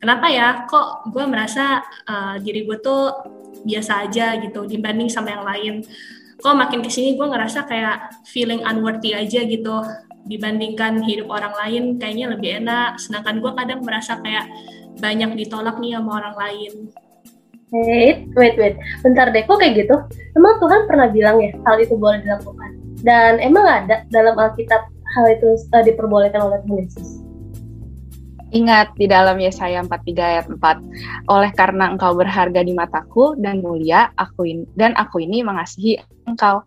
kenapa ya kok gue merasa uh, diri gue tuh biasa aja gitu dibanding sama yang lain kok makin ke sini gue ngerasa kayak feeling unworthy aja gitu dibandingkan hidup orang lain kayaknya lebih enak sedangkan gue kadang merasa kayak banyak ditolak nih sama orang lain Wait, wait, wait. Bentar deh, kok kayak gitu? Emang Tuhan pernah bilang ya hal itu boleh dilakukan? Dan emang ada dalam Alkitab hal itu uh, diperbolehkan oleh Tuhan Yesus? Ingat di dalam Yesaya 43 ayat 4, oleh karena engkau berharga di mataku dan mulia, aku ini, dan aku ini mengasihi engkau.